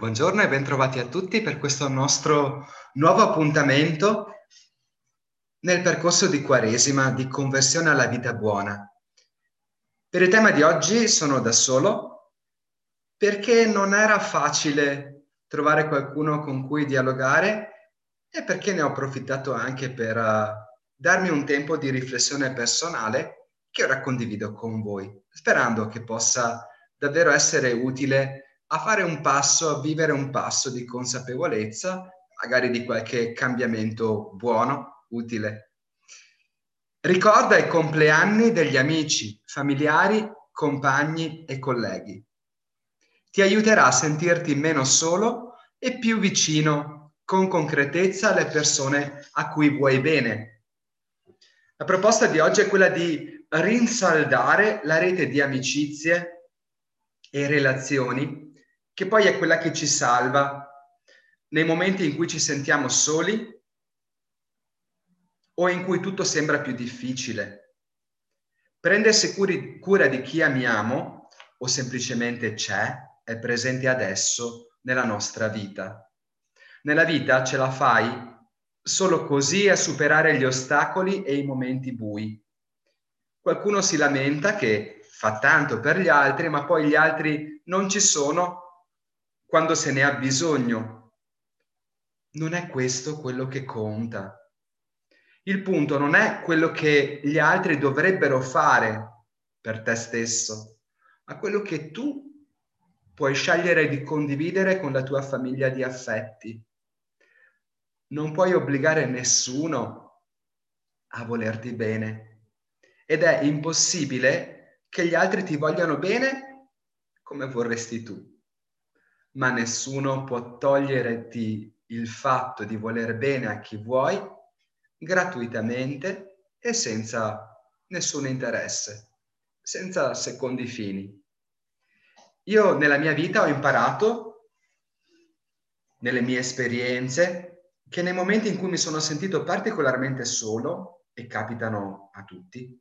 Buongiorno e bentrovati a tutti per questo nostro nuovo appuntamento nel percorso di Quaresima di conversione alla vita buona. Per il tema di oggi sono da solo perché non era facile trovare qualcuno con cui dialogare e perché ne ho approfittato anche per uh, darmi un tempo di riflessione personale che ora condivido con voi, sperando che possa davvero essere utile a fare un passo, a vivere un passo di consapevolezza, magari di qualche cambiamento buono, utile. Ricorda i compleanni degli amici, familiari, compagni e colleghi. Ti aiuterà a sentirti meno solo e più vicino con concretezza alle persone a cui vuoi bene. La proposta di oggi è quella di rinsaldare la rete di amicizie e relazioni che poi è quella che ci salva nei momenti in cui ci sentiamo soli o in cui tutto sembra più difficile. Prendersi curi, cura di chi amiamo o semplicemente c'è, è presente adesso nella nostra vita. Nella vita ce la fai solo così a superare gli ostacoli e i momenti bui. Qualcuno si lamenta che fa tanto per gli altri, ma poi gli altri non ci sono quando se ne ha bisogno. Non è questo quello che conta. Il punto non è quello che gli altri dovrebbero fare per te stesso, ma quello che tu puoi scegliere di condividere con la tua famiglia di affetti. Non puoi obbligare nessuno a volerti bene ed è impossibile che gli altri ti vogliano bene come vorresti tu ma nessuno può toglierti il fatto di voler bene a chi vuoi gratuitamente e senza nessun interesse, senza secondi fini. Io nella mia vita ho imparato, nelle mie esperienze, che nei momenti in cui mi sono sentito particolarmente solo, e capitano a tutti,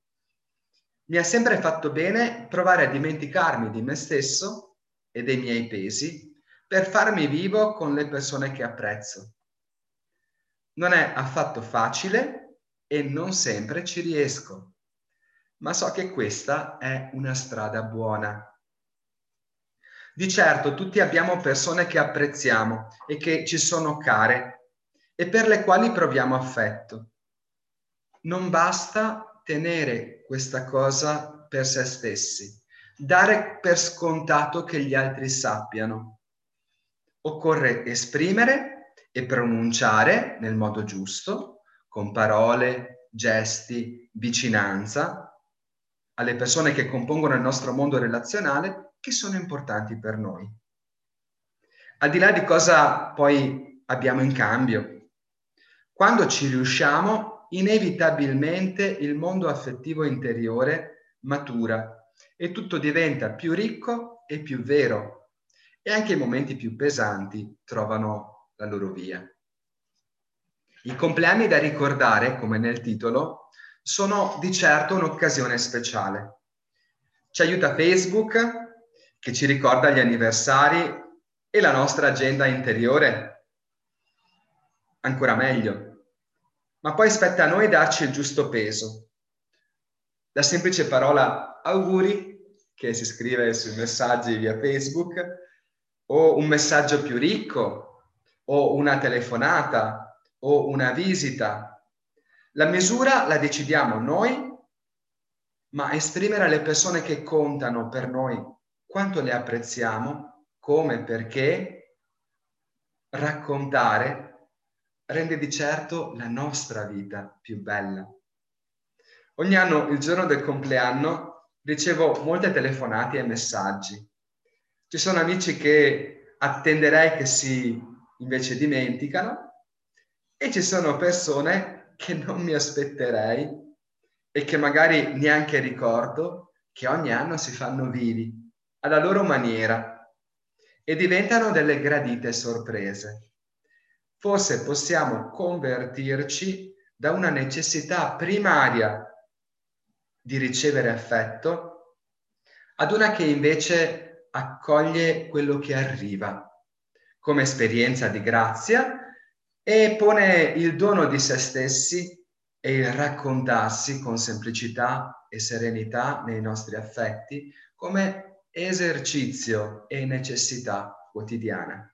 mi ha sempre fatto bene provare a dimenticarmi di me stesso e dei miei pesi per farmi vivo con le persone che apprezzo. Non è affatto facile e non sempre ci riesco, ma so che questa è una strada buona. Di certo tutti abbiamo persone che apprezziamo e che ci sono care e per le quali proviamo affetto. Non basta tenere questa cosa per se stessi, dare per scontato che gli altri sappiano occorre esprimere e pronunciare nel modo giusto, con parole, gesti, vicinanza, alle persone che compongono il nostro mondo relazionale che sono importanti per noi. Al di là di cosa poi abbiamo in cambio, quando ci riusciamo, inevitabilmente il mondo affettivo interiore matura e tutto diventa più ricco e più vero e anche i momenti più pesanti trovano la loro via. I compleanni da ricordare, come nel titolo, sono di certo un'occasione speciale. Ci aiuta Facebook, che ci ricorda gli anniversari e la nostra agenda interiore. Ancora meglio. Ma poi spetta a noi darci il giusto peso. La semplice parola auguri, che si scrive sui messaggi via Facebook, o un messaggio più ricco o una telefonata o una visita. La misura la decidiamo noi, ma esprimere alle persone che contano per noi quanto le apprezziamo, come, perché, raccontare rende di certo la nostra vita più bella. Ogni anno, il giorno del compleanno, ricevo molte telefonate e messaggi ci sono amici che attenderei che si invece dimenticano e ci sono persone che non mi aspetterei e che magari neanche ricordo che ogni anno si fanno vivi alla loro maniera e diventano delle gradite sorprese. Forse possiamo convertirci da una necessità primaria di ricevere affetto ad una che invece accoglie quello che arriva, come esperienza di grazia e pone il dono di se stessi e il raccontarsi con semplicità e serenità nei nostri affetti come esercizio e necessità quotidiana.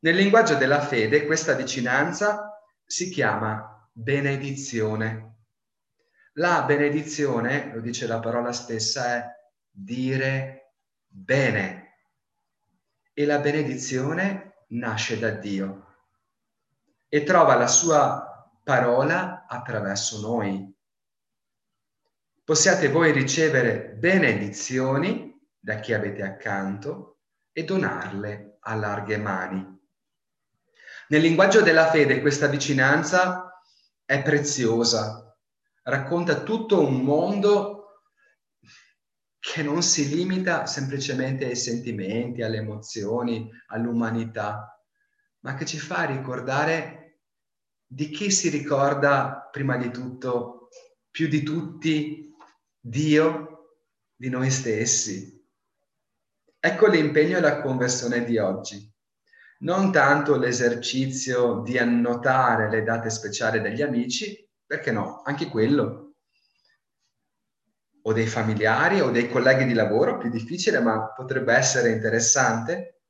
Nel linguaggio della fede questa vicinanza si chiama benedizione. La benedizione, lo dice la parola stessa, è dire bene. E la benedizione nasce da Dio e trova la sua parola attraverso noi. Possiate voi ricevere benedizioni da chi avete accanto e donarle a larghe mani. Nel linguaggio della fede questa vicinanza è preziosa, racconta tutto un mondo che non si limita semplicemente ai sentimenti, alle emozioni, all'umanità, ma che ci fa ricordare di chi si ricorda prima di tutto, più di tutti, Dio di noi stessi. Ecco l'impegno e la conversione di oggi. Non tanto l'esercizio di annotare le date speciali degli amici, perché no, anche quello. O dei familiari o dei colleghi di lavoro, più difficile, ma potrebbe essere interessante.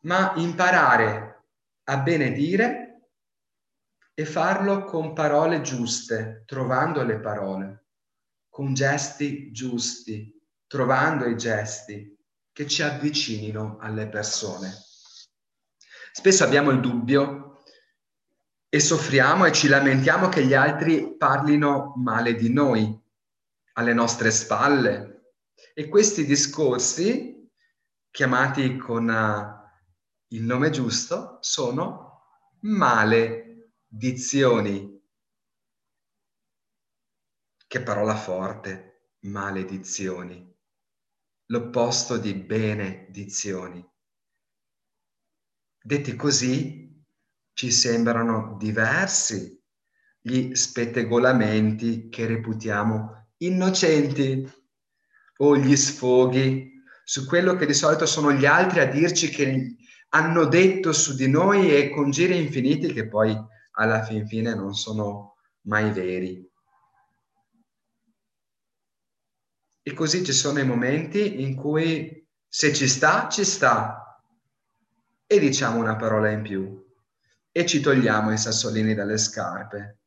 Ma imparare a benedire e farlo con parole giuste, trovando le parole, con gesti giusti, trovando i gesti che ci avvicinino alle persone. Spesso abbiamo il dubbio e soffriamo e ci lamentiamo che gli altri parlino male di noi, alle nostre spalle. E questi discorsi, chiamati con uh, il nome giusto, sono male Dizioni. Che parola forte, maledizioni. L'opposto di benedizioni. Detti così, ci sembrano diversi gli spettegolamenti che reputiamo innocenti o gli sfoghi su quello che di solito sono gli altri a dirci che hanno detto su di noi e con giri infiniti che poi alla fin fine non sono mai veri. E così ci sono i momenti in cui se ci sta, ci sta e diciamo una parola in più e ci togliamo i sassolini dalle scarpe.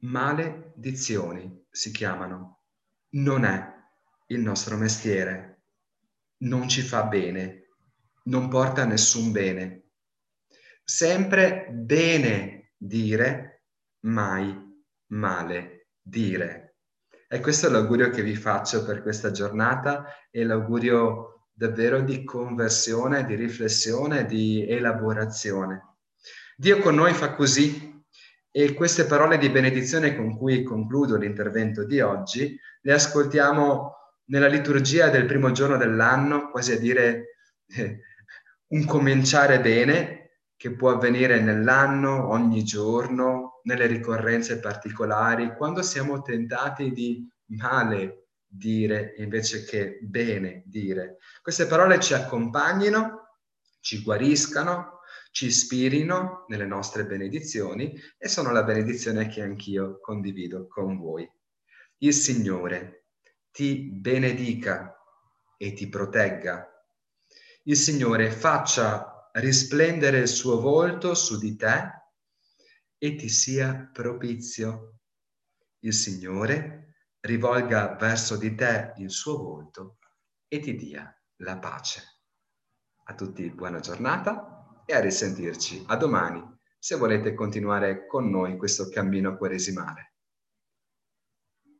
Maledizioni si chiamano. Non è il nostro mestiere, non ci fa bene, non porta nessun bene sempre bene dire, mai male dire. E questo è l'augurio che vi faccio per questa giornata e l'augurio davvero di conversione, di riflessione, di elaborazione. Dio con noi fa così e queste parole di benedizione con cui concludo l'intervento di oggi le ascoltiamo nella liturgia del primo giorno dell'anno, quasi a dire eh, un cominciare bene, che può avvenire nell'anno, ogni giorno, nelle ricorrenze particolari, quando siamo tentati di male dire invece che bene dire. Queste parole ci accompagnino, ci guariscano, ci ispirino nelle nostre benedizioni e sono la benedizione che anch'io condivido con voi. Il Signore ti benedica e ti protegga. Il Signore faccia risplendere il suo volto su di te e ti sia propizio. Il Signore rivolga verso di te il suo volto e ti dia la pace. A tutti buona giornata e a risentirci a domani se volete continuare con noi questo cammino quaresimale.